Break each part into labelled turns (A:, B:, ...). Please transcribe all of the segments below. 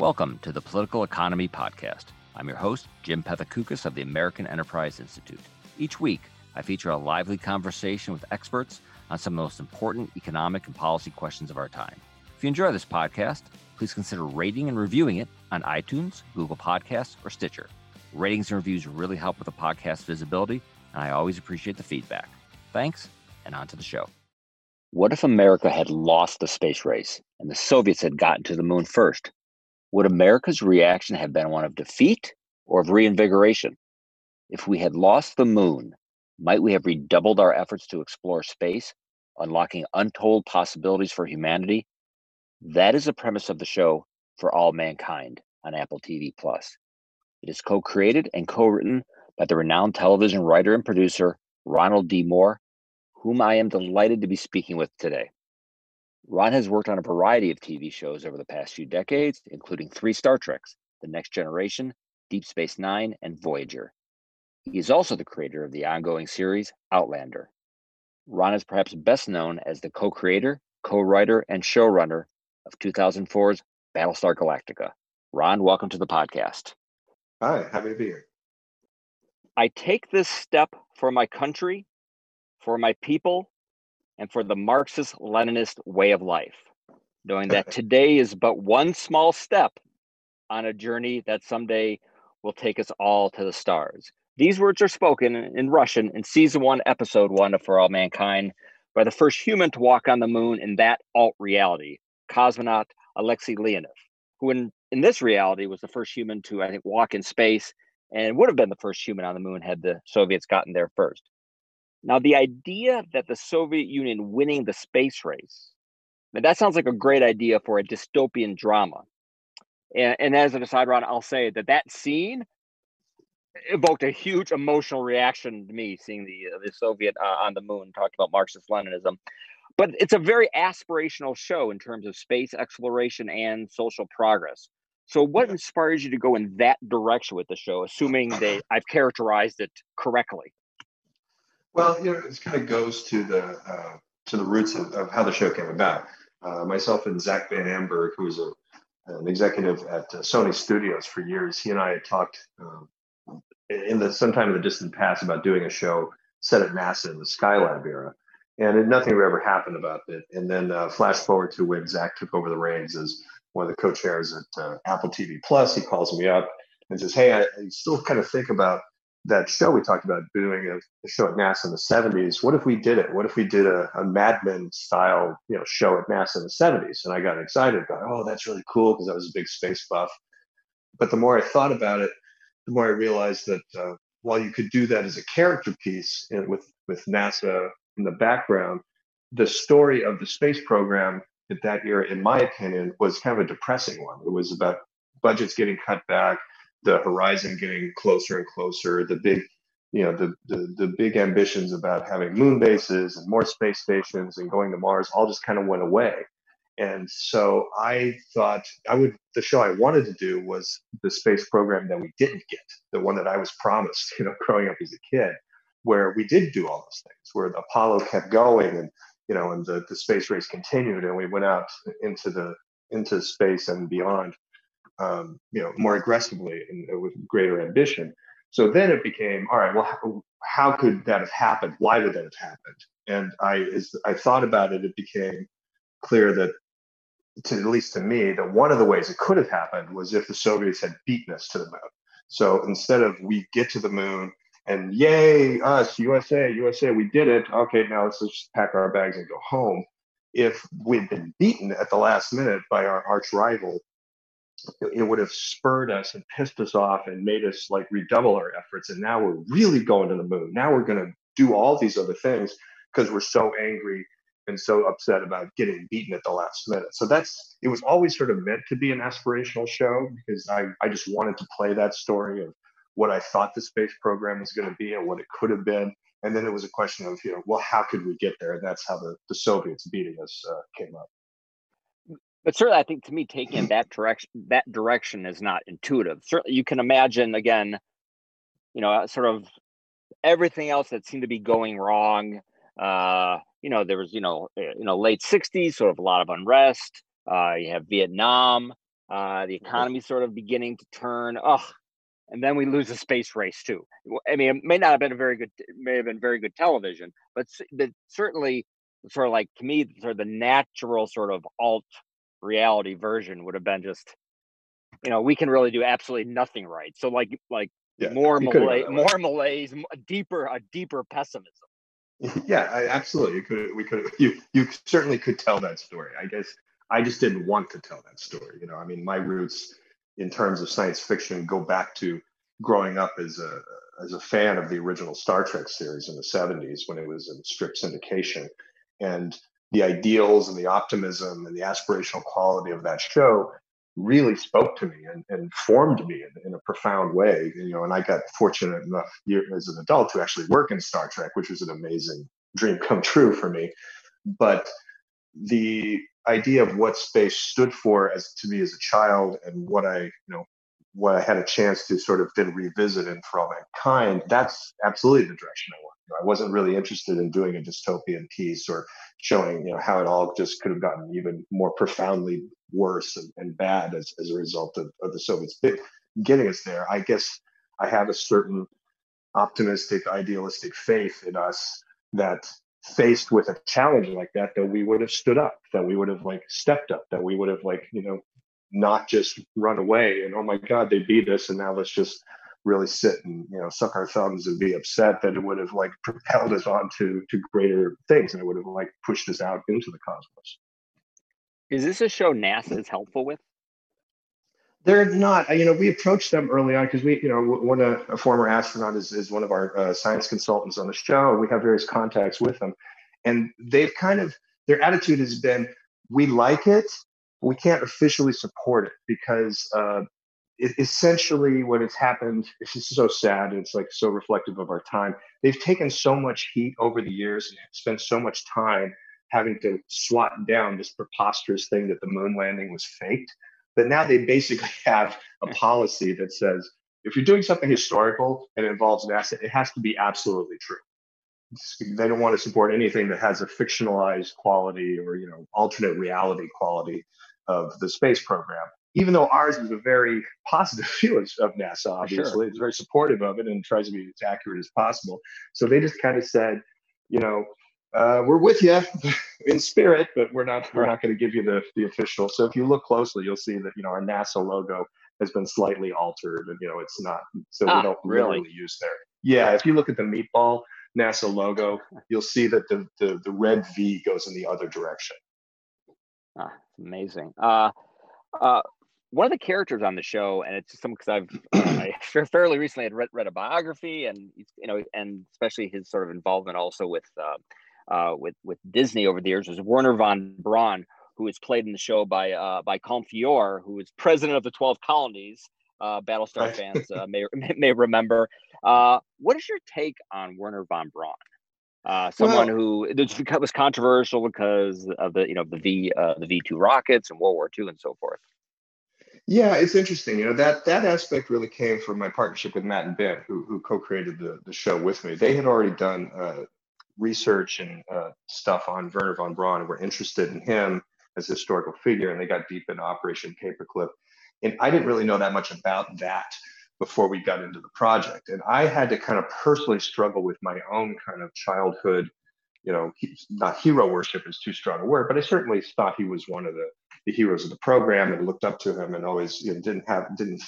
A: Welcome to the Political Economy Podcast. I'm your host, Jim Pethokoukis of the American Enterprise Institute. Each week, I feature a lively conversation with experts on some of the most important economic and policy questions of our time. If you enjoy this podcast, please consider rating and reviewing it on iTunes, Google Podcasts, or Stitcher. Ratings and reviews really help with the podcast visibility, and I always appreciate the feedback. Thanks, and on to the show. What if America had lost the space race and the Soviets had gotten to the moon first? Would America's reaction have been one of defeat or of reinvigoration? If we had lost the moon, might we have redoubled our efforts to explore space, unlocking untold possibilities for humanity? That is the premise of the show For All Mankind on Apple TV Plus. It is co-created and co-written by the renowned television writer and producer Ronald D. Moore, whom I am delighted to be speaking with today. Ron has worked on a variety of TV shows over the past few decades, including three Star Treks The Next Generation, Deep Space Nine, and Voyager. He is also the creator of the ongoing series Outlander. Ron is perhaps best known as the co creator, co writer, and showrunner of 2004's Battlestar Galactica. Ron, welcome to the podcast.
B: Hi, happy to be here.
A: I take this step for my country, for my people, and for the Marxist Leninist way of life, knowing that today is but one small step on a journey that someday will take us all to the stars. These words are spoken in Russian in season one, episode one of For All Mankind by the first human to walk on the moon in that alt reality, cosmonaut Alexei Leonov, who in, in this reality was the first human to, I think, walk in space and would have been the first human on the moon had the Soviets gotten there first. Now, the idea that the Soviet Union winning the space race, now that sounds like a great idea for a dystopian drama. And, and as an aside, Ron, I'll say that that scene evoked a huge emotional reaction to me seeing the uh, the Soviet uh, on the moon talked about Marxist Leninism. But it's a very aspirational show in terms of space exploration and social progress. So, what inspires you to go in that direction with the show, assuming that I've characterized it correctly?
B: Well, you know, it kind of goes to the uh, to the roots of, of, how the show came about. Uh, myself and Zack Van Amburg, who was a, an executive at uh, Sony Studios for years, he and I had talked um, in the sometime in the distant past about doing a show set at NASA in the Skylab era, and nothing ever happened about it. And then uh, flash forward to when Zack took over the reins as one of the co-chairs at uh, Apple TV Plus, he calls me up and says, "Hey, I, I still kind of think about." That show we talked about doing a, show at NASA in the 70s. What if we did it? What if we did a, a Mad Men style, you know, show at NASA in the 70s? And I got excited, got, oh, that's really cool because I was a big space buff. But the more I thought about it, the more I realized that uh, while you could do that as a character piece in, with with NASA in the background, the story of the space program at that era, in my opinion, was kind of a depressing one. It was about budgets getting cut back, the horizon getting closer and closer, the big, you know, the, the, the big ambitions about having moon bases and more space stations and going to Mars all just kind of went away. And so I thought I would, the show I wanted to do was the space program that we didn't get, the one that I was promised, you know, growing up as a kid, where we did do all those things, where the Apollo kept going and, you know, and the, the space race continued and we went out into the, into space and beyond um, you know, more aggressively and uh, with greater ambition. So then it became, all right, well, how, how could that have happened? Why would that have happened? And I, as I thought about it, it became clear that, to, at least to me, that one of the ways it could have happened was if the Soviets had beaten us to the moon. So instead of we get to the moon and yay, us, USA, USA, we did it. Okay, now let's just pack our bags and go home. If we'd been beaten at the last minute by our arch rival, it would have spurred us and pissed us off and made us like redouble our efforts. And now we're really going to the moon. Now we're going to do all these other things because we're so angry and so upset about getting beaten at the last minute. So that's it was always sort of meant to be an aspirational show because I, I just wanted to play that story of what I thought the space program was going to be and what it could have been. And then it was a question of, you know, well, how could we get there? And that's how the, the Soviets beating us uh, came up
A: but certainly i think to me taking that direction that direction is not intuitive certainly you can imagine again you know sort of everything else that seemed to be going wrong uh you know there was you know eh, you know late 60s sort of a lot of unrest uh you have vietnam Uh, the economy sort of beginning to turn. Oh, and then we lose the space race too. I mean, it may not have been a very good, may have been very good television, but, but certainly sort of like to me, sort of the natural sort of alt reality version would have been just, you know, we can really do absolutely nothing right. So like like yeah, more malaise, more malaise, a deeper a deeper pessimism.
B: Yeah, I, absolutely. You could we could you you certainly could tell that story. I guess I just didn't want to tell that story. You know, I mean, my roots in terms of science fiction go back to growing up as a as a fan of the original Star Trek series in the 70s when it was in strip syndication. And the ideals and the optimism and the aspirational quality of that show really spoke to me and, and formed me in, in, a profound way. You know, and I got fortunate enough as an adult to actually work in Star Trek, which was an amazing dream come true for me. But the idea of what space stood for as to me as a child and what I, you know, what I had a chance to sort of then revisit in For All Mankind, that's absolutely the direction I want. I wasn't really interested in doing a dystopian piece or showing, you know, how it all just could have gotten even more profoundly worse and, and bad as, as a result of, of the Soviets getting us there. I guess I have a certain optimistic, idealistic faith in us that faced with a challenge like that that we would have stood up that we would have like stepped up that we would have like you know not just run away and oh my god they beat us and now let's just really sit and you know suck our thumbs and be upset that it would have like propelled us on to to greater things and it would have like pushed us out into the cosmos.
A: Is this a show nasa is helpful with?
B: They're not you know we approached them early on because we you know one a, a, former astronaut is, is one of our uh, science consultants on the show. We have various contacts with them. And they've kind of their attitude has been we like it we can't officially support it because uh, essentially what has happened it's just so sad and it's like so reflective of our time they've taken so much heat over the years and spent so much time having to swat down this preposterous thing that the moon landing was faked but now they basically have a policy that says if you're doing something historical and it involves NASA, it has to be absolutely true. They don't want to support anything that has a fictionalized quality or you know alternate reality quality of the space program. Even though ours is a very positive view of NASA, obviously, sure. it's very supportive of it and tries to be as accurate as possible. So they just kind of said, you know, uh, we're with you in spirit, but we're not we're not going to give you the the official. So if you look closely, you'll see that you know our NASA logo has been slightly altered, and you know it's not so ah, we don't really use there. Yeah, if you look at the meatball NASA logo, you'll see that the the, the red V goes in the other direction.
A: Ah, amazing. Uh, uh, one of the characters on the show, and it's just some because I've uh, fairly recently had read, read a biography, and you know, and especially his sort of involvement also with uh, uh, with with Disney over the years was Wernher von Braun, who is played in the show by uh, by Colm Feore, who is president of the Twelve Colonies. Uh, Battlestar fans uh, may may remember. Uh, what is your take on Wernher von Braun? Uh, someone well, who was controversial because of the you know the V uh, the V two rockets and World War II and so forth.
B: Yeah, it's interesting. You know that that aspect really came from my partnership with Matt and Ben, who who co-created the the show with me. They had already done uh, research and uh, stuff on Wernher von Braun and were interested in him as a historical figure, and they got deep into Operation Paperclip. And I didn't really know that much about that before we got into the project. And I had to kind of personally struggle with my own kind of childhood, you know, not hero worship is too strong a word, but I certainly thought he was one of the, the heroes of the program and looked up to him and always you know, didn't have, didn't,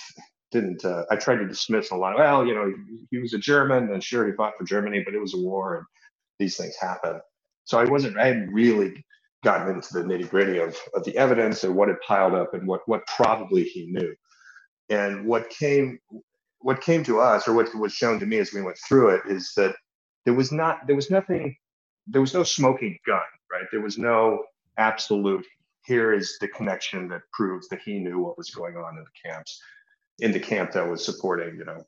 B: didn't, uh, I tried to dismiss a lot well, you know, he, he was a German and sure he fought for Germany, but it was a war and these things happen. So I wasn't, I hadn't really gotten into the nitty gritty of, of the evidence and what had piled up and what, what probably he knew. And what came, what came to us or what was shown to me as we went through it is that there was not, there was nothing, there was no smoking gun, right? There was no absolute, here is the connection that proves that he knew what was going on in the camps, in the camp that was supporting, you know,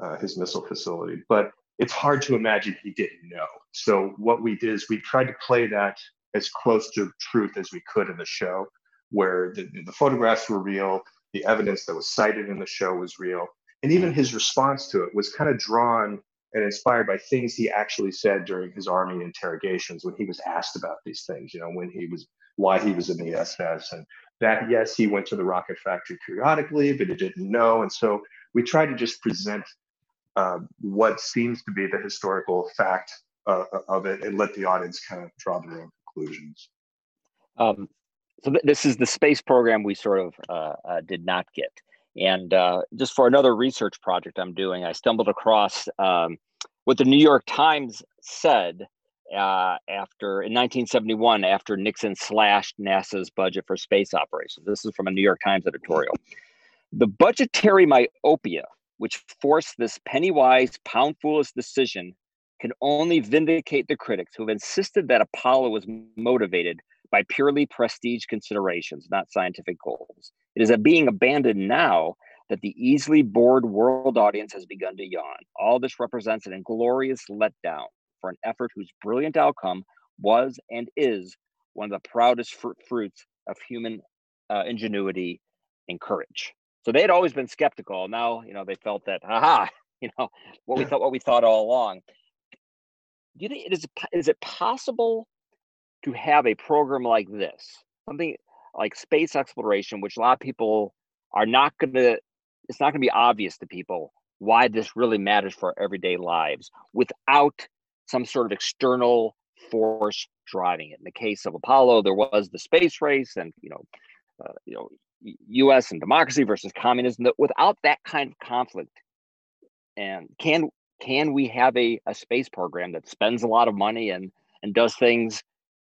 B: uh, his missile facility. But it's hard to imagine he didn't know. So what we did is we tried to play that as close to truth as we could in the show, where the, the photographs were real, the evidence that was cited in the show was real, and even his response to it was kind of drawn and inspired by things he actually said during his army interrogations when he was asked about these things. You know, when he was why he was in the SS and that yes, he went to the rocket factory periodically, but he didn't know. And so we try to just present uh, what seems to be the historical fact uh, of it and let the audience kind of draw their own conclusions. Um,
A: so th- this is the space program we sort of uh, uh did not get. And uh, just for another research project I'm doing, I stumbled across um, what the New York Times said uh, after in 1971 after Nixon slashed NASA's budget for space operations. This is from a New York Times editorial. The budgetary myopia, which forced this penny-wise, pound-foolish decision, can only vindicate the critics who have insisted that Apollo was motivated by purely prestige considerations, not scientific goals. It is a being abandoned now that the easily bored world audience has begun to yawn. All this represents an inglorious letdown for an effort whose brilliant outcome was and is one of the proudest fr- fruits of human uh, ingenuity and courage. So they had always been skeptical. Now, you know, they felt that, aha, you know, what we thought, what we thought all along. Do you think it is is it possible to have a program like this, something like space exploration, which a lot of people are not going to, it's not going to be obvious to people why this really matters for our everyday lives without some sort of external force driving it. In the case of Apollo, there was the space race, and you know, uh, you know, U.S. and democracy versus communism. That Without that kind of conflict, and can can we have a, a space program that spends a lot of money and and does things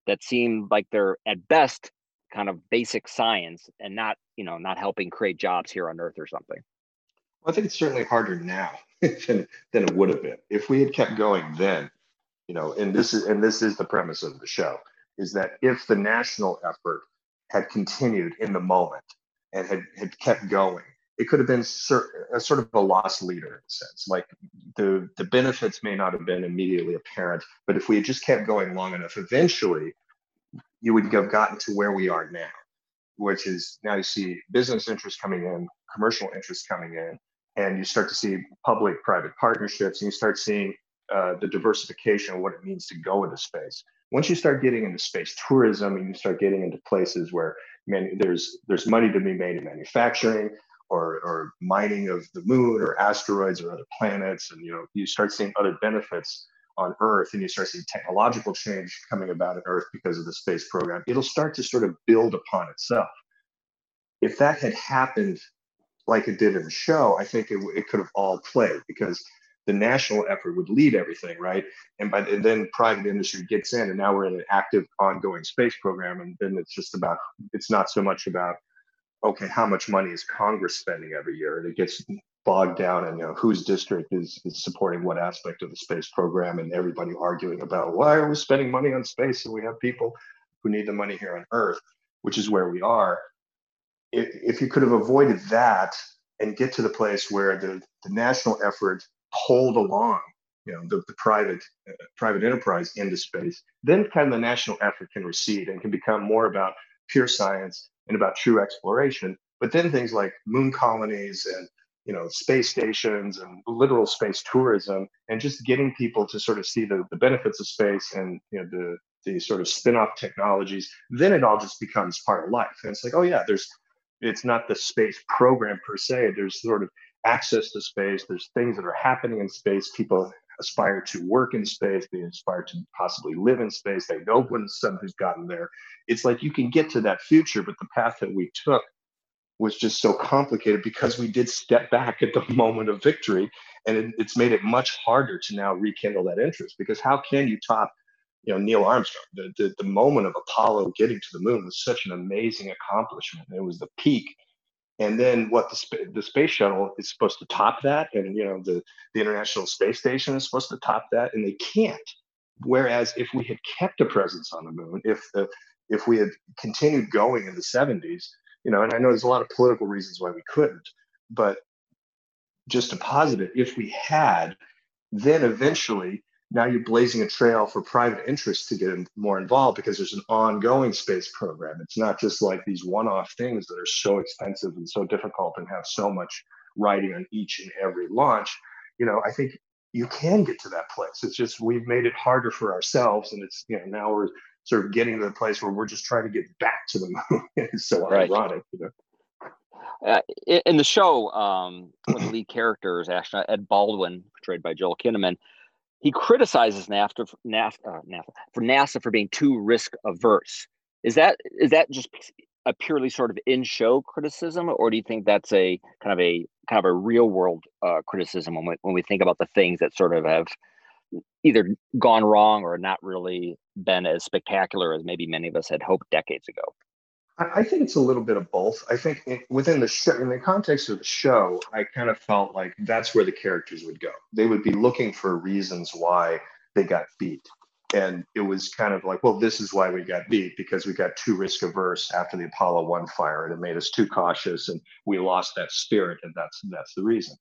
A: that seem like they're at best kind of basic science and not you know not helping create jobs here on Earth or something?
B: Well, I think it's certainly harder now than, than it would have been if we had kept going then you know and this is and this is the premise of the show is that if the national effort had continued in the moment and had, had kept going it could have been a sort of a lost leader in a sense. Like the the benefits may not have been immediately apparent but if we had just kept going long enough eventually you would have gotten to where we are now which is now you see business interest coming in commercial interest coming in and you start to see public private partnerships and you start seeing uh, the diversification of what it means to go into space. Once you start getting into space tourism and you start getting into places where man, there's there's money to be made in manufacturing or, or mining of the moon or asteroids or other planets, and you know you start seeing other benefits on Earth, and you start seeing technological change coming about on Earth because of the space program. It'll start to sort of build upon itself. If that had happened like it did in the show, I think it, it could have all played because the national effort would lead everything, right? And by and then private industry gets in, and now we're in an active, ongoing space program, and then it's just about it's not so much about okay, how much money is Congress spending every year, and it gets bogged down in you know whose district is, is supporting what aspect of the space program, and everybody arguing about why are we spending money on space, and we have people who need the money here on Earth, which is where we are. If, if you could have avoided that and get to the place where the, the national effort hold along you know the, the private uh, private enterprise into space then kind of the national effort can recede and can become more about pure science and about true exploration. But then things like moon colonies and you know space stations and literal space tourism and just getting people to sort of see the, the benefits of space and you know the the sort of spin-off technologies then it all just becomes part of life. And it's like oh yeah there's it's not the space program per se. There's sort of access to space. There's things that are happening in space. People aspire to work in space. They aspire to possibly live in space. They know when something's gotten there. It's like you can get to that future, but the path that we took was just so complicated because we did step back at the moment of victory. And it, it's made it much harder to now rekindle that interest because how can you top you know Neil Armstrong. The, the, the moment of Apollo getting to the moon was such an amazing accomplishment. It was the peak and then what the, sp- the space shuttle is supposed to top that and you know the, the international space station is supposed to top that and they can't. Whereas if we had kept a presence on the moon if the if we had continued going in the 70s you know and i know there's a lot of political reasons why we couldn't but just to posit it if we had then eventually now you're blazing a trail for private interests to get more involved because there's an ongoing space program. It's not just like these one-off things that are so expensive and so difficult and have so much writing on each and every launch. You know, I think you can get to that place. It's just we've made it harder for ourselves, and it's you know now we're sort of getting to the place where we're just trying to get back to the moon. it's so right. ironic, you know.
A: Uh, in the show, um, one of the lead characters, astronaut Ed Baldwin, portrayed by Joel Kinnaman, he criticizes NAFTA for, uh, NAFTA for NASA for being too risk averse. Is that is that just a purely sort of in show criticism, or do you think that's a kind of a kind of a real world uh, criticism when we, when we think about the things that sort of have either gone wrong or not really been as spectacular as maybe many of us had hoped decades ago?
B: I think it's a little bit of both. I think within the show, in the context of the show, I kind of felt like that's where the characters would go. They would be looking for reasons why they got beat and it was kind of like, well, this is why we got beat because we got too risk averse after the Apollo One fire, and it made us too cautious, and we lost that spirit, and that's that's the reason.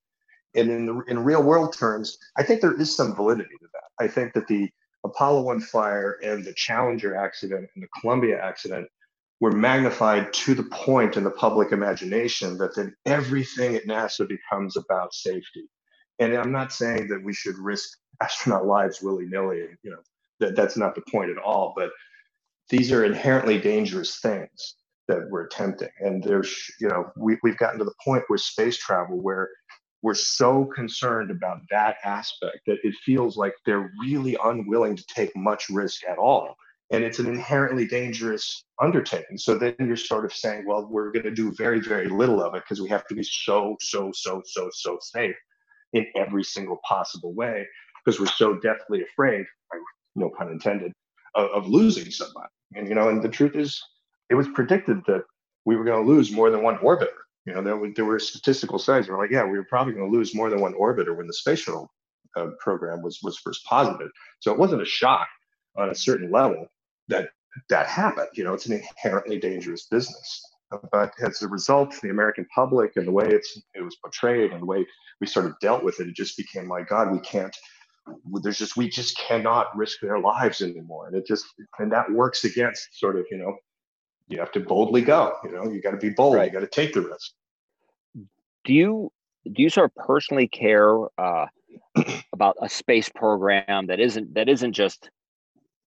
B: And in the in real world terms, I think there is some validity to that. I think that the Apollo One fire and the Challenger accident and the Columbia accident were magnified to the point in the public imagination that then everything at NASA becomes about safety. And I'm not saying that we should risk astronaut lives willy nilly, you know, that that's not the point at all. But these are inherently dangerous things that we're attempting. And there's, you know, we, we've gotten to the point where space travel, where we're so concerned about that aspect that it feels like they're really unwilling to take much risk at all. And it's an inherently dangerous undertaking. So then you're sort of saying, well, we're going to do very, very little of it because we have to be so, so, so, so, so safe in every single possible way because we're so deathly afraid no pun intended, of, of losing somebody. And you know, and the truth is, it was predicted that we were going to lose more than one orbiter. You know, there, were, there were statistical studies. We're like, yeah, we were probably going to lose more than one orbiter when the space shuttle uh, program was was first posited. So it wasn't a shock on a certain level that that happened. You know, it's an inherently dangerous business. But as a result, the American public and the way it's it was portrayed and the way we sort of dealt with it, it just became like, God, we can't there's just we just cannot risk their lives anymore and it just and that works against sort of you know you have to boldly go you know you got to be bold right. you got to take the risk
A: do you do you sort of personally care uh, about a space program that isn't that isn't just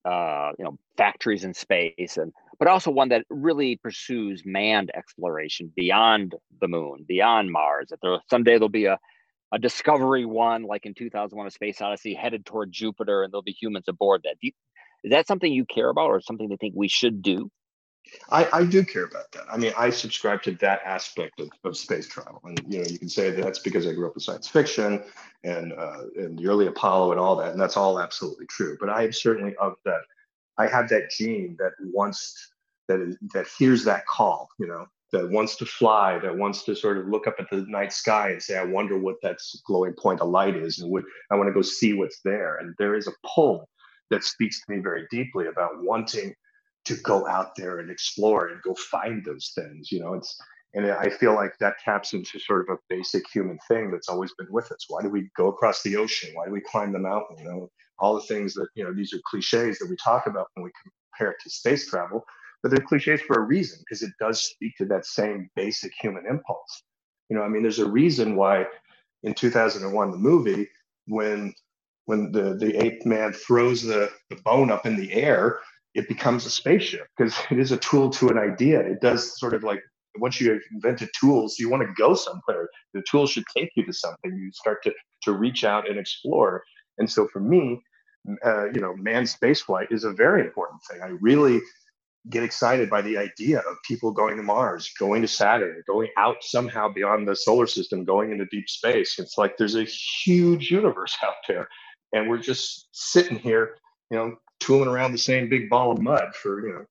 A: uh, you know factories in space and but also one that really pursues manned exploration beyond the moon beyond mars that there someday there'll be a a Discovery One, like in 2001: A Space Odyssey, headed toward Jupiter, and there'll be humans aboard that. You, is that something you care about, or something you think we should do?
B: I, I do care about that. I mean, I subscribe to that aspect of, of space travel, and you know, you can say that that's because I grew up with science fiction and uh, and the early Apollo and all that, and that's all absolutely true. But I am certainly of that. I have that gene that wants that is, that hears that call. You know, that wants to fly, that wants to sort of look up at the night sky and say, I wonder what that glowing point of light is, and what, I want to go see what's there. And there is a pull that speaks to me very deeply about wanting to go out there and explore and go find those things. You know, it's and I feel like that taps into sort of a basic human thing that's always been with us. Why do we go across the ocean? Why do we climb the mountain? You know, all the things that you know these are cliches that we talk about when we compare it to space travel but they're cliches for a reason because it does speak to that same basic human impulse. You know, I mean, there's a reason why in 2001, the movie, when when the the ape man throws the, the bone up in the air, it becomes a spaceship because it is a tool to an idea. It does sort of like once you have invented tools, you want to go somewhere. The tools should take you to something. You start to to reach out and explore. And so for me, uh, you know, manned spaceflight is a very important thing. I really get excited by the idea of people going to Mars, going to Saturn, going out somehow beyond the solar system, going into deep space. It's like there's a huge universe out there. And we're just sitting here, you know, tooling around the same big ball of mud for, you know,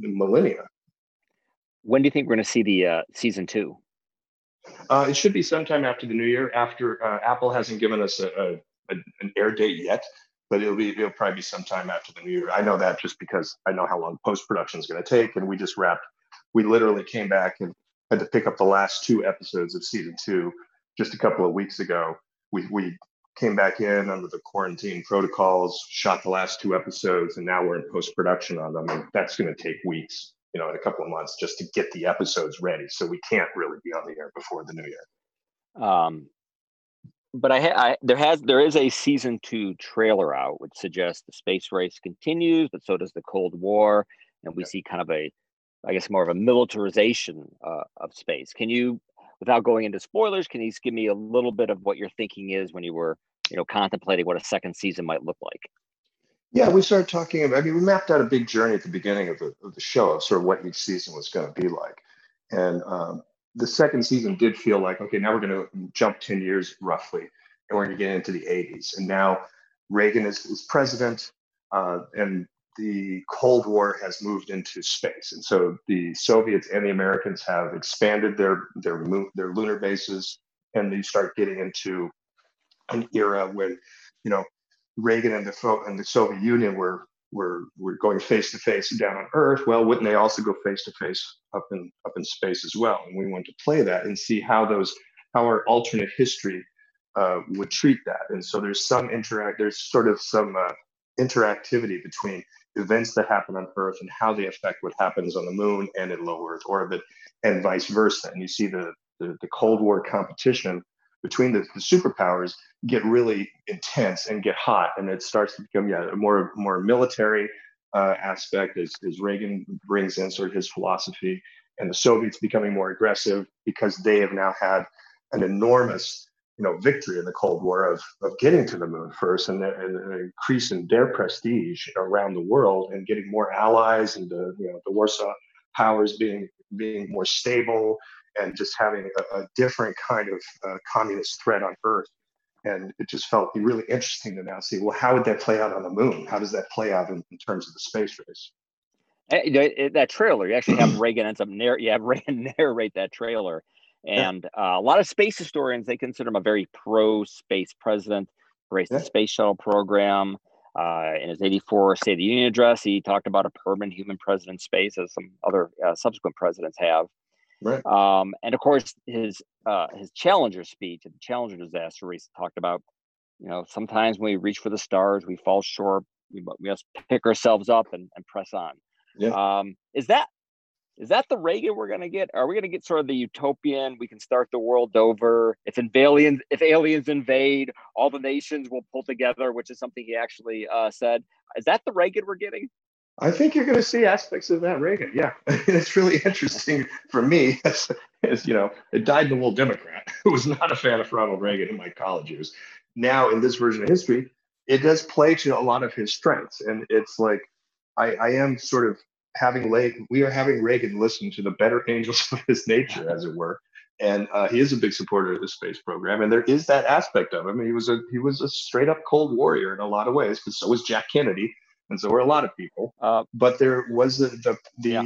B: millennia.
A: When do you think we're going to see the uh, season two?
B: Uh, it should be sometime after the new year. After uh, Apple hasn't given us a, a, a, an air date yet, but it'll be it'll probably be sometime after the new year. I know that just because I know how long post production is going to take, and we just wrapped. We literally came back and had to pick up the last two episodes of season two just a couple of weeks ago. We we came back in under the quarantine protocols, shot the last two episodes, and now we're in post production on them. And that's going to take weeks, you know, in a couple of months just to get the episodes ready. So we can't really be on the air before the new year.
A: Um, but I, ha- I there has there is a season two trailer out which suggests the space race continues, but so does the Cold War, and we yeah. see kind of a, I guess, more of a militarization uh, of space. Can you, without going into spoilers, can you just give me a little bit of what your thinking is when you were, you know, contemplating what a second season might look like?
B: Yeah, we started talking about. I mean, we mapped out a big journey at the beginning of the, of the show of sort of what each season was going to be like, and um, the second season did feel like okay, now we're going to jump ten years roughly, and we're going to get into the '80s, and now Reagan is, is president, uh, and the Cold War has moved into space, and so the Soviets and the Americans have expanded their their their lunar bases, and you start getting into an era when, you know, Reagan and the and the Soviet Union were were were going face to face down on Earth. Well, wouldn't they also go face to face up in up in space as well? And we want to play that and see how those how our alternate history uh, would treat that. And so there's some interact. There's sort of some uh, interactivity between events that happen on Earth and how they affect what happens on the Moon and in low Earth orbit, and vice versa. And you see the the, the Cold War competition between the, the, superpowers get really intense and get hot, and it starts to become yeah a more more military uh, aspect as, as Reagan brings in sort of his philosophy, and the Soviets becoming more aggressive because they have now had an enormous you know victory in the Cold War of of getting to the moon first and, and an increase in their prestige around the world and getting more allies and the you know the Warsaw powers being being more stable and just having a, a different kind of uh, communist threat on Earth. And it just felt really interesting to now see well, how would that play out on the moon? How does that play out in, in terms of the space race?
A: That trailer, you actually have Reagan ends up narr- you have Reagan narrate that trailer, and yeah. uh, a lot of space historians they consider him a very pro-space president, embraced yeah. the space shuttle program. Uh, in his 84 State of the Union address, he talked about a permanent human president in space, as some other uh, subsequent presidents have.
B: Right.
A: Um, and of course, his uh, his Challenger speech at the Challenger disaster race talked about, you know, sometimes when we reach for the stars, we fall short. We, we must pick ourselves up and, and press on. Yeah. Um, is that is that the Reagan we're going to get? Are we going to get sort of the utopian? We can start the world over. If aliens, if aliens invade, all the nations will pull together, which is something he actually uh, said. Is that the Reagan we're getting?
B: I think you're going to see aspects of that Reagan. Yeah, it's really interesting for me as, as you know, a dyed-in-the-wool Democrat who was not a fan of Ronald Reagan in my college years. Now, in this version of history, it does play to a lot of his strengths, and it's like I, I am sort of having late. We are having Reagan listen to the better angels of his nature, as it were, and uh, he is a big supporter of the space program. And there is that aspect of him. He was a he was a straight up Cold Warrior in a lot of ways, because so was Jack Kennedy and so were a lot of people. Uh, but there was the the the, yeah.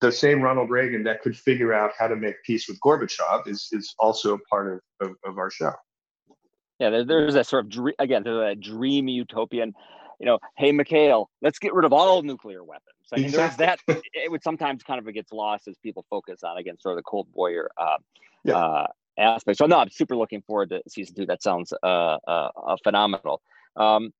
B: the, same Ronald Reagan that could figure out how to make peace with Gorbachev is is also a part of, of, of our show.
A: Yeah, there, there's that sort of dream, again, there's that dreamy utopian. You know, hey Mikhail, let's get rid of all nuclear weapons. I mean, exactly. there's that. It would sometimes kind of gets lost as people focus on again sort of the Cold Warrior uh, yeah. uh, aspect. So no, I'm super looking forward to season two. That sounds uh, uh, uh phenomenal. Um,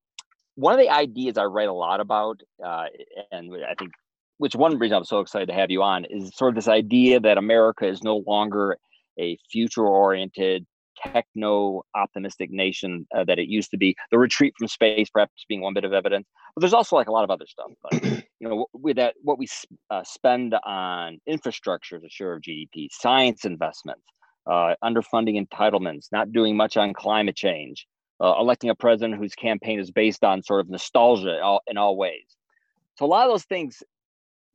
A: one of the ideas I write a lot about, uh, and I think, which one reason I'm so excited to have you on is sort of this idea that America is no longer a future-oriented, techno-optimistic nation uh, that it used to be. The retreat from space, perhaps, being one bit of evidence, but there's also like a lot of other stuff. But, you know, with that, what we uh, spend on infrastructure as a share of GDP, science investments, uh, underfunding entitlements, not doing much on climate change uh, electing a president whose campaign is based on sort of nostalgia in all, in all ways. So a lot of those things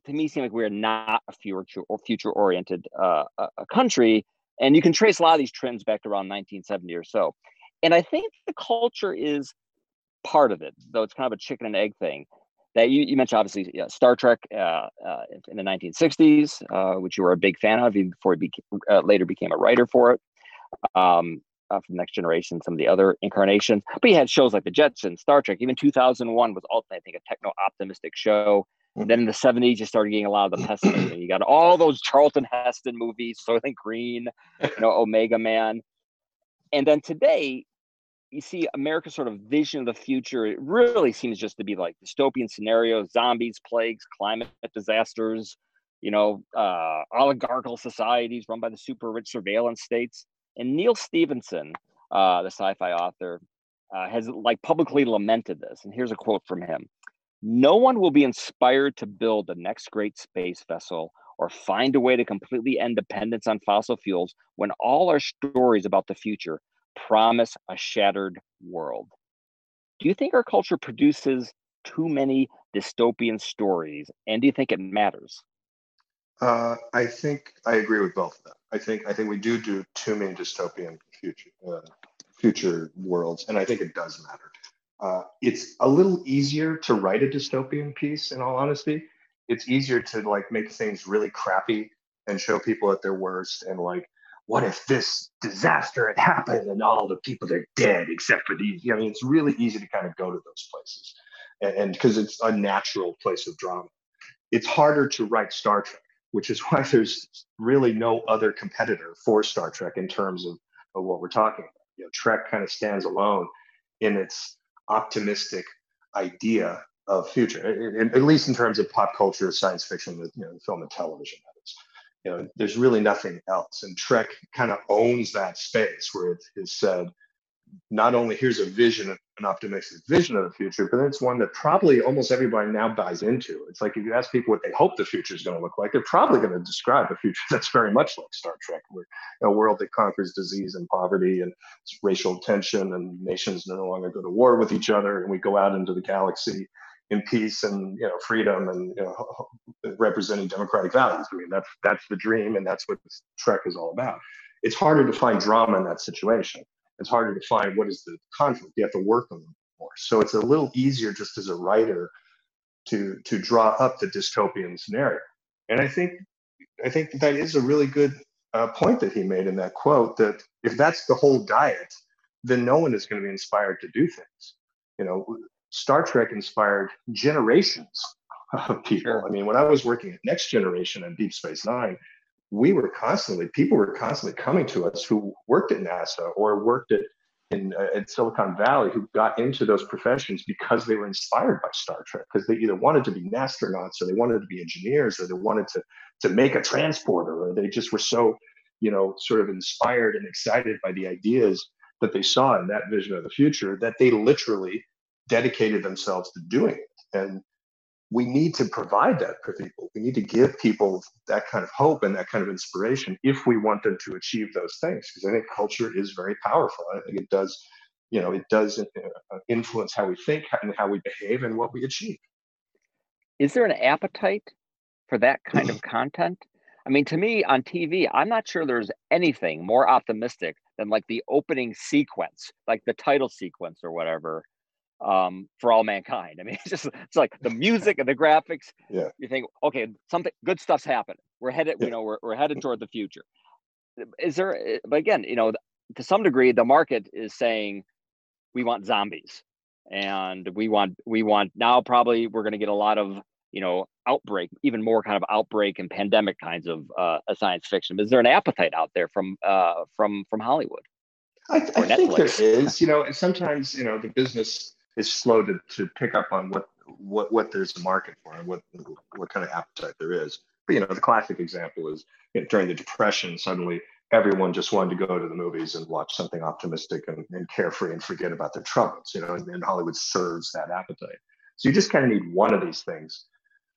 A: to me seem like we're not a future or future oriented uh, country. And you can trace a lot of these trends back to around 1970 or so. And I think the culture is part of it, though it's kind of a chicken and egg thing. That you, you mentioned, obviously, yeah, Star Trek uh, uh, in the 1960s, uh, which you were a big fan of, even before you became, uh, later became a writer for it. Um, uh, from Next Generation, some of the other incarnations. But you had shows like The Jetsons, Star Trek. Even 2001 was ultimately, I think, a techno optimistic show. And then in the 70s, you started getting a lot of the pessimism. you got all those Charlton Heston movies, Soylent Green, you know, Omega Man. And then today, you see America's sort of vision of the future. It really seems just to be like dystopian scenarios, zombies, plagues, climate disasters, you know, uh, oligarchical societies run by the super rich surveillance states. And Neal Stephenson, uh, the sci-fi author, uh, has like publicly lamented this. And here's a quote from him: "No one will be inspired to build the next great space vessel." Or find a way to completely end dependence on fossil fuels when all our stories about the future promise a shattered world. Do you think our culture produces too many dystopian stories? And do you think it matters?
B: Uh, I think I agree with both of them. I think I think we do do too many dystopian future uh, future worlds, and I think it does matter. Uh, it's a little easier to write a dystopian piece. In all honesty, it's easier to like make things really crappy and show people at their worst, and like, what if this disaster had happened and all the people are dead except for these? I mean, it's really easy to kind of go to those places, and because it's a natural place of drama. It's harder to write Star Trek which is why there's really no other competitor for Star Trek in terms of, of what we're talking about. You know, Trek kind of stands alone in its optimistic idea of future, at least in terms of pop culture, science fiction, you know, film and television. That is, you know, there's really nothing else, and Trek kind of owns that space where it is said, not only here's a vision, an optimistic vision of the future, but it's one that probably almost everybody now buys into. It's like if you ask people what they hope the future is going to look like, they're probably going to describe a future that's very much like Star Trek, where a world that conquers disease and poverty and racial tension, and nations no longer go to war with each other, and we go out into the galaxy in peace and you know freedom and you know representing democratic values. I mean that's that's the dream, and that's what Trek is all about. It's harder to find drama in that situation it's harder to find what is the conflict. You have to work on them more. So it's a little easier just as a writer to to draw up the dystopian scenario. And I think I think that is a really good uh, point that he made in that quote. That if that's the whole diet, then no one is going to be inspired to do things. You know, Star Trek inspired generations of people. I mean, when I was working at Next Generation and Deep Space Nine, we were constantly people were constantly coming to us who worked at NASA or worked at in uh, at Silicon Valley who got into those professions because they were inspired by Star Trek because they either wanted to be astronauts or they wanted to be engineers or they wanted to to make a transporter or they just were so you know sort of inspired and excited by the ideas that they saw in that vision of the future that they literally dedicated themselves to doing it. And we need to provide that for people. We need to give people that kind of hope and that kind of inspiration if we want them to achieve those things. Because I think culture is very powerful. I think it does, you know, it does uh, influence how we think and how we behave and what we achieve.
A: Is there an appetite for that kind of content? I mean, to me on TV, I'm not sure there's anything more optimistic than like the opening sequence, like the title sequence or whatever um, for all mankind. I mean, it's just it's like the music and the graphics.
B: Yeah.
A: You think, okay, something good stuff's happening. We're headed, yeah. you know, we're, we're headed toward the future. Is there? Eh, but again, you know, to some degree, the market is saying we want zombies, and we want we want now probably we're going to get a lot of you know outbreak, even more kind of outbreak and pandemic kinds of uh, science fiction. Is there an appetite out there from uh, from from Hollywood?
B: I, I think there is. You know, and sometimes you know the business is slow to, to pick up on what what what there's a market for and what what kind of appetite there is. But you know, the classic example is you know, during the depression, suddenly everyone just wanted to go to the movies and watch something optimistic and, and carefree and forget about their troubles. You know, and, and Hollywood serves that appetite. So you just kind of need one of these things,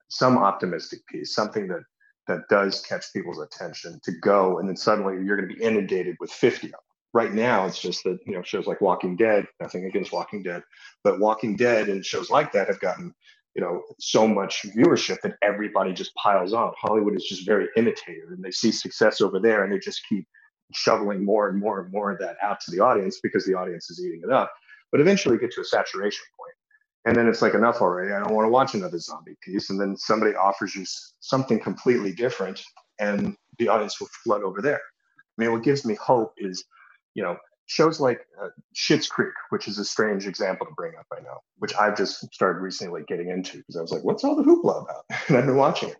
B: some optimistic piece, something that that does catch people's attention to go, and then suddenly you're going to be inundated with 50 of them right now it's just that you know shows like walking dead nothing against walking dead but walking dead and shows like that have gotten you know so much viewership that everybody just piles on. Hollywood is just very imitative and they see success over there and they just keep shoveling more and more and more of that out to the audience because the audience is eating it up. But eventually get to a saturation point and then it's like enough already. I don't want to watch another zombie piece. And then somebody offers you something completely different and the audience will flood over there. I mean what gives me hope is you know, shows like uh, Schitt's Creek, which is a strange example to bring up, I know, which I've just started recently getting into because I was like, what's all the hoopla about? and I've been watching it.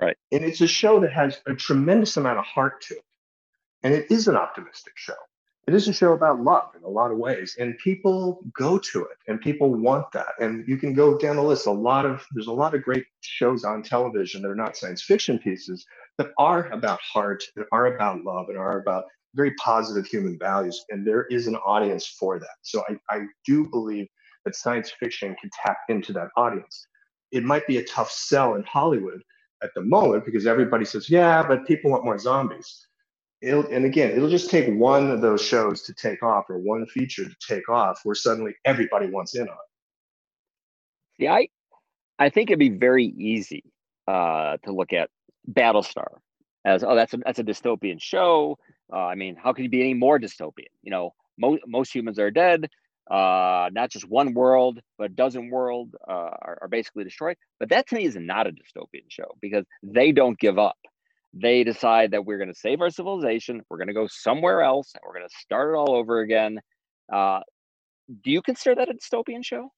A: Right.
B: And it's a show that has a tremendous amount of heart to it. And it is an optimistic show. it is a show about love in a lot of ways and people go to it and people want that and you can go down the list a lot of there's a lot of great shows on television that are not science fiction pieces that are about heart that are about love and are about very positive human values and there is an audience for that so i, I do believe that science fiction can tap into that audience it might be a tough sell in hollywood at the moment because everybody says yeah but people want more zombies it'll, and again, it'll just take one of those shows to take off or one feature to take off where suddenly everybody wants in on it.
A: Yeah, I, I think it'd be very easy uh, to look at Battlestar as, oh, that's a, that's a dystopian show. Uh, I mean, how could you be any more dystopian? You know, most most humans are dead. Uh, not just one world, but a dozen world uh, are, are basically destroyed. But that to me is not a dystopian show because they don't give up they decide that we're going to save our civilization, we're going to go somewhere else, and we're going to start it all over again. Uh, do you consider that a dystopian show?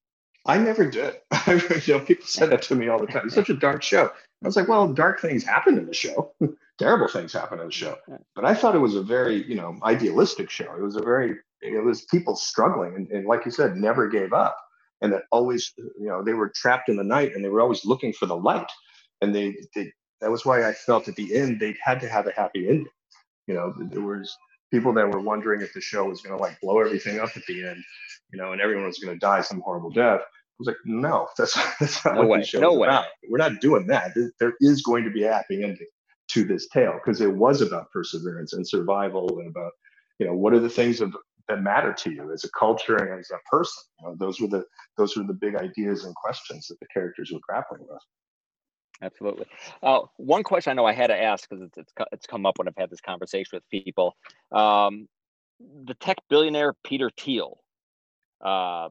B: I never did. you know, people said that to me all the time. It's such a dark show. I was like, well, dark things happen in the show. Terrible things happen in the show. But I thought it was a very, you know, idealistic show. It was a very, it was people struggling and, and like you said, never gave up. And that always, you know, they were trapped in the night and they were always looking for the light. And they, they that was why I felt at the end they had to have a happy ending. You know, there was people that were wondering if the show was going to like blow everything up at the end, you know, and everyone was going to die some horrible death. I was like, no, that's that's not
A: no
B: what
A: way.
B: the show
A: no
B: is
A: way.
B: about. We're not doing that. There is going to be a happy ending to this tale because it was about perseverance and survival and about, you know, what are the things of, that matter to you as a culture and as a person. You know, those were the those were the big ideas and questions that the characters were grappling with.
A: Absolutely. Uh, one question I know I had to ask because it's, it's, it's come up when I've had this conversation with people. Um, the tech billionaire Peter Thiel, uh,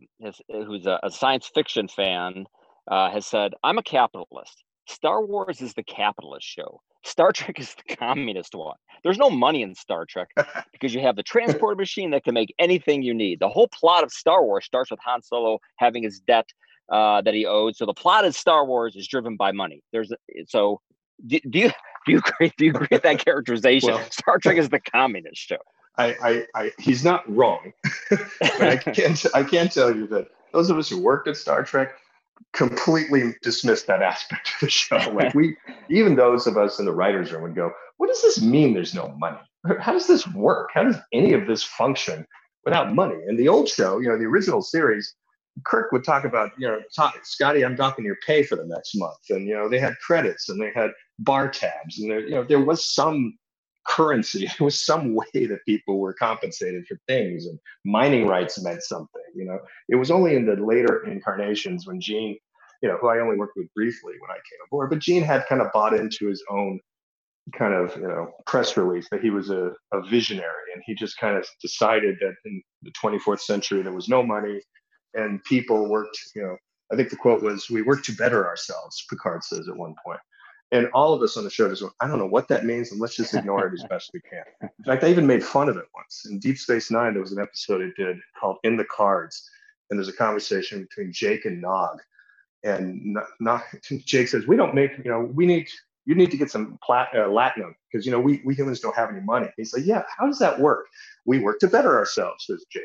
A: who's a, a, science fiction fan, uh, has said, "I'm a capitalist. Star Wars is the capitalist show. Star Trek is the communist one. There's no money in Star Trek because you have the transport machine that can make anything you need. The whole plot of Star Wars starts with Han Solo having his debt uh, that he owed. So the plot of Star Wars is driven by money. There's so do, do you do you agree? Do you agree with that characterization? Well, Star Trek is the communist show.
B: I, I, I he's not wrong, but I can't I can't tell you that those of us who worked at Star Trek completely dismissed that aspect of the show. Like we, even those of us in the writers' room would go, "What does this mean? There's no money. How does this work? How does any of this function without money?" And the old show, you know, the original series, Kirk would talk about, you know, Scotty, I'm docking your pay for the next month, and you know they had credits and they had bar tabs, and there, you know, there was some currency. There was some way that people were compensated for things, and mining rights meant something. You know, it was only in the later incarnations when Gene, you know, who I only worked with briefly when I came aboard, but Gene had kind of bought into his own kind of you know press release that he was a, a visionary and he just kind of decided that in the 24th century there was no money and people worked, you know, I think the quote was, we work to better ourselves, Picard says at one point. And all of us on the show just went, I don't know what that means, and let's just ignore it as best we can. In fact, I even made fun of it once. In Deep Space Nine, there was an episode I did called In the Cards. And there's a conversation between Jake and Nog. And Nog, Jake says, We don't make, you know, we need, you need to get some plat, uh, latinum because, you know, we, we humans don't have any money. He's like, Yeah, how does that work? We work to better ourselves, says Jake.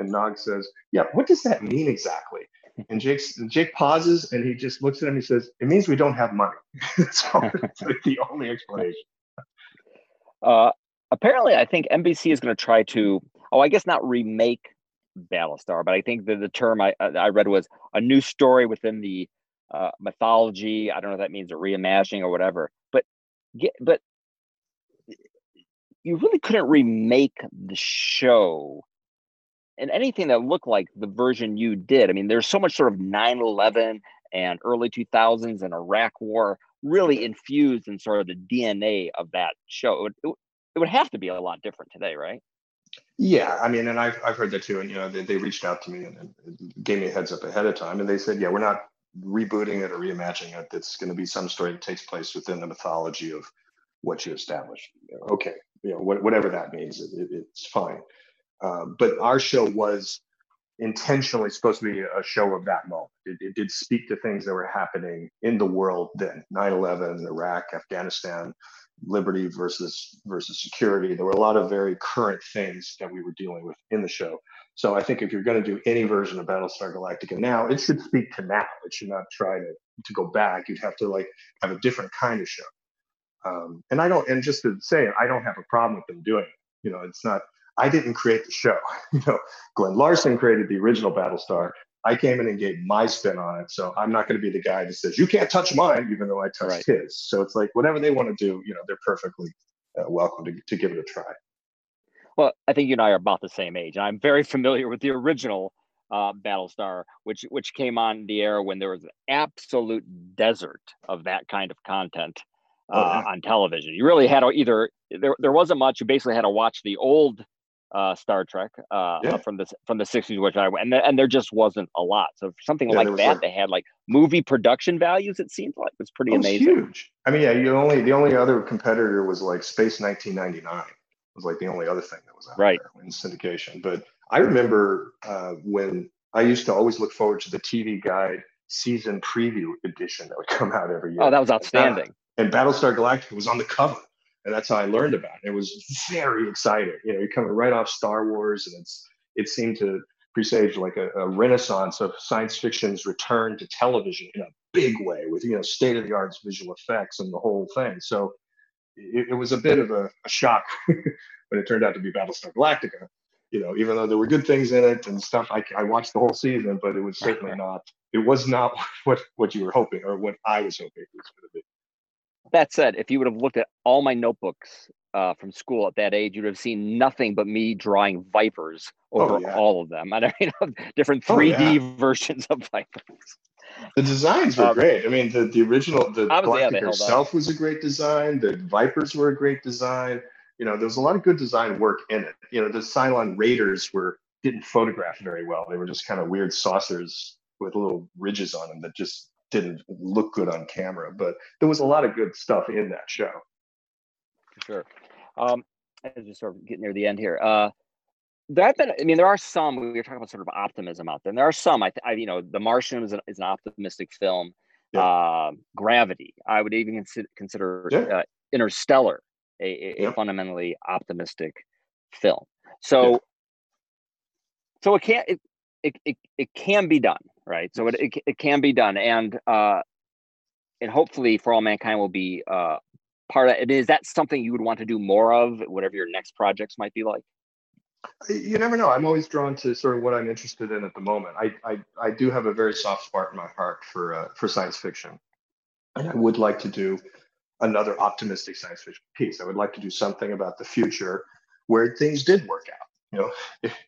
B: And Nog says, Yeah, what does that mean exactly? And Jake, Jake pauses and he just looks at him. He says, It means we don't have money. That's the only explanation.
A: Uh, apparently, I think NBC is going to try to, oh, I guess not remake Battlestar, but I think the, the term I, I read was a new story within the uh, mythology. I don't know if that means a reimagining or whatever. But get, but you really couldn't remake the show and anything that looked like the version you did. I mean, there's so much sort of 9 11 and early 2000s and Iraq War really infused in sort of the DNA of that show. It, it, it, would have to be a lot different today, right?
B: Yeah, I mean, and I've, I've heard that too. And, you know, they, they reached out to me and, and gave me a heads up ahead of time. And they said, yeah, we're not rebooting it or reimagining it. It's going to be some story that takes place within the mythology of what you established. Okay, you know, whatever that means, it, it's fine. Um, but our show was intentionally supposed to be a show of that moment. It, it, did speak to things that were happening in the world then 9 11, Iraq, Afghanistan, liberty versus versus security. There were a lot of very current things that we were dealing with in the show. So I think if you're going to do any version of Battlestar Galactica now, it should speak to now. It should not try to to go back. You'd have to like have a different kind of show. Um, and I don't. And just to say, I don't have a problem with them doing it. You know, it's not. I didn't create the show. You know, Glen Larson created the original Battlestar. I came in and gave my spin on it. So I'm not going to be the guy that says you can't touch mine, even though I touched right. his. So it's like whatever they want to do, you know, they're perfectly uh, welcome to, to give it a try.
A: Well, I think you and I are about the same age. I'm very familiar with the original uh, Battlestar, which which came on the air when there was an absolute desert of that kind of content uh, oh, yeah. on television. You really had to either there there wasn't much. You basically had to watch the old uh, Star Trek uh, yeah. from the from the '60s, which I and the, and there just wasn't a lot. So something yeah, like that, like, they had like movie production values. It seemed like it was pretty amazing.
B: Huge. I mean, yeah, you only the only other competitor was like Space 1999. Was like the only other thing that was out
A: right.
B: there in syndication. But I remember uh, when I used to always look forward to the TV Guide season preview edition that would come out every year.
A: Oh, that was outstanding.
B: And, and Battlestar Galactica was on the cover and that's how I learned about it. It was very exciting. You know, you're coming right off Star Wars, and it's it seemed to presage like a, a renaissance of science fiction's return to television in a big way, with you know state of the art visual effects and the whole thing. So it, it was a bit of a, a shock when it turned out to be Battlestar Galactica. You know, even though there were good things in it and stuff, I, I watched the whole season, but it was certainly not. It was not what what you were hoping or what I was hoping it was going to be.
A: That said, if you would have looked at all my notebooks uh, from school at that age, you'd have seen nothing but me drawing vipers oh, over oh, yeah. all of them. I mean, different 3D oh, yeah. versions of vipers.
B: The designs were um, great. I mean, the, the original, the Galactica yeah, itself was a great design. The vipers were a great design. You know, there was a lot of good design work in it. You know, the Cylon Raiders were didn't photograph very well. They were just kind of weird saucers with little ridges on them that just didn't look good on camera, but there was a lot of good stuff in that show.
A: For sure. Um, as we sort of get near the end here, uh, there have been, I mean, there are some, we were talking about sort of optimism out there. And there are some, I, I you know, The Martian is an, is an optimistic film. Yeah. Uh, Gravity, I would even consider, consider yeah. uh, Interstellar a, a, yeah. a, fundamentally optimistic film. So, so it can't, it, it, it, it can be done right? So it, it, it can be done, and uh, and hopefully for all mankind will be uh, part of it. Is that something you would want to do more of, whatever your next projects might be like?
B: You never know. I'm always drawn to sort of what I'm interested in at the moment. I I, I do have a very soft spot in my heart for uh, for science fiction, and I would like to do another optimistic science fiction piece. I would like to do something about the future where things did work out you know,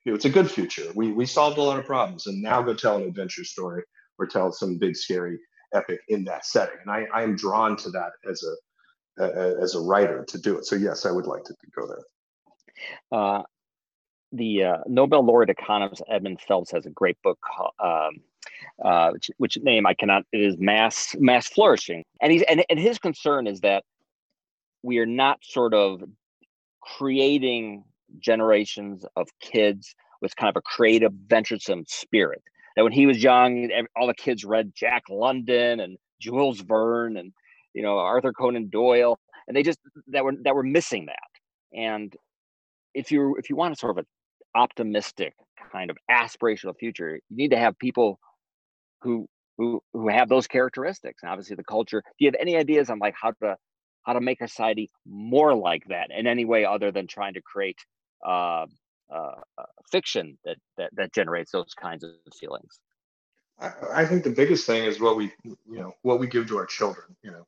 B: it's a good future. We we solved a lot of problems, and now go tell an adventure story or tell some big scary epic in that setting. And I I am drawn to that as a, a as a writer to do it. So yes, I would like to go there.
A: Uh, the uh, Nobel laureate economist Edmund Phelps has a great book um, uh, which, which name I cannot. It is mass mass flourishing, and he's and, and his concern is that we are not sort of creating generations of kids with kind of a creative, venturesome spirit. That when he was young, all the kids read Jack London and Jules Verne and you know Arthur Conan Doyle, and they just that were that were missing that. And if you if you want a sort of an optimistic kind of aspirational future, you need to have people who who who have those characteristics. And obviously, the culture. Do you have any ideas on like how to how to make society more like that in any way other than trying to create uh, uh, uh, fiction that, that that generates those kinds of feelings.
B: I, I think the biggest thing is what we you know what we give to our children. You know,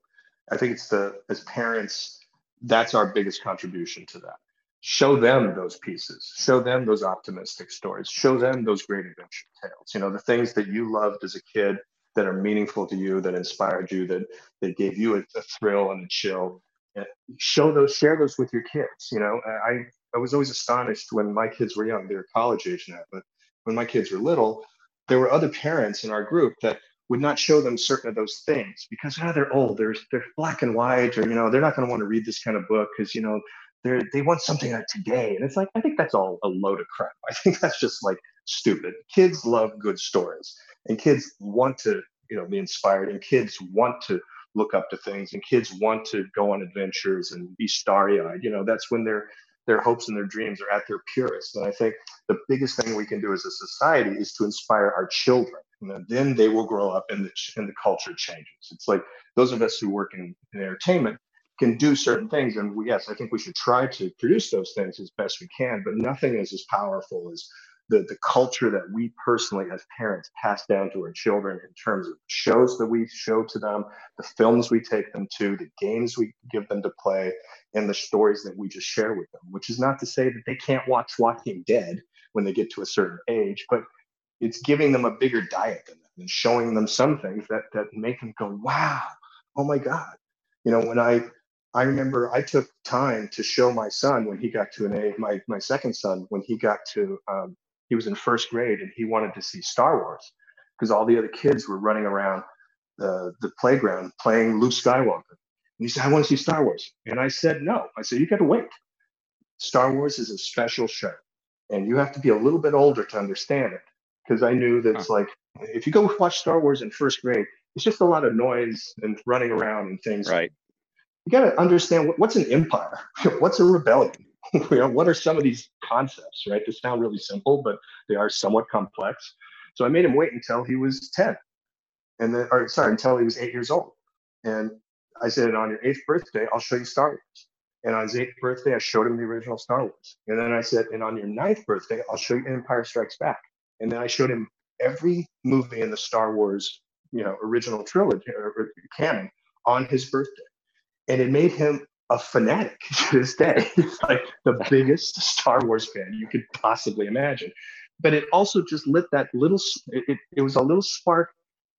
B: I think it's the as parents that's our biggest contribution to that. Show them those pieces. Show them those optimistic stories. Show them those great adventure tales. You know, the things that you loved as a kid that are meaningful to you, that inspired you, that that gave you a, a thrill and a chill. Show those, share those with your kids. You know, I I was always astonished when my kids were young. They're college age now, but when my kids were little, there were other parents in our group that would not show them certain of those things because oh, they're old, they're they're black and white, or you know, they're not going to want to read this kind of book because you know they they want something like today. And it's like I think that's all a load of crap. I think that's just like stupid. Kids love good stories, and kids want to you know be inspired, and kids want to look up to things and kids want to go on adventures and be starry-eyed you know that's when their their hopes and their dreams are at their purest. And i think the biggest thing we can do as a society is to inspire our children and then they will grow up and the, and the culture changes. It's like those of us who work in, in entertainment can do certain things and we, yes i think we should try to produce those things as best we can but nothing is as powerful as the, the culture that we personally as parents pass down to our children in terms of shows that we show to them, the films we take them to, the games we give them to play, and the stories that we just share with them, which is not to say that they can't watch Walking Dead when they get to a certain age, but it's giving them a bigger diet than and showing them some things that that make them go, wow, oh my God. You know, when I I remember I took time to show my son when he got to an age, my my second son, when he got to um, he was in first grade and he wanted to see Star Wars because all the other kids were running around the, the playground playing Luke Skywalker. And he said, I want to see Star Wars. And I said, no. I said, you got to wait. Star Wars is a special show. And you have to be a little bit older to understand it. Because I knew that it's like, if you go watch Star Wars in first grade, it's just a lot of noise and running around and things.
A: Right.
B: You got to understand what, what's an empire? what's a rebellion? you know, what are some of these concepts, right? They sound really simple, but they are somewhat complex. So I made him wait until he was 10 and then, or sorry, until he was eight years old. And I said, on your eighth birthday, I'll show you Star Wars. And on his eighth birthday, I showed him the original Star Wars. And then I said, and on your ninth birthday, I'll show you Empire Strikes Back. And then I showed him every movie in the Star Wars, you know, original trilogy or, or canon on his birthday. And it made him a fanatic to this day. Like the biggest Star Wars fan you could possibly imagine. But it also just lit that little, it, it was a little spark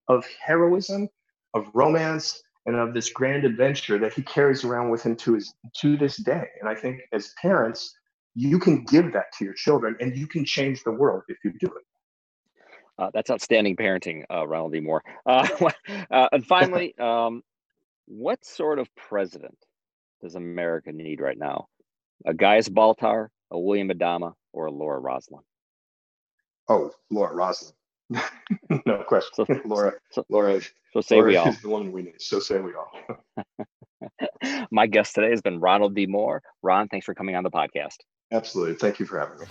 B: of heroism, of romance, and of this grand adventure that he carries around with him to his to this day. And I think as parents, you can give that to your children, and you can change the world if you do it.
A: Uh, that's outstanding parenting, uh, Ronald D. Moore. Uh, uh and finally, um, what sort of president does America need right now? A Gaius Baltar, a William Adama, or a Laura Roslin?
B: Oh, Laura Roslin. no question. So, Laura.
A: So, Laura. So say Laura we all.
B: Is the one we need. So say we all.
A: My guest today has been Ronald D. Moore. Ron, thanks for coming on the podcast.
B: Absolutely. Thank you for having me.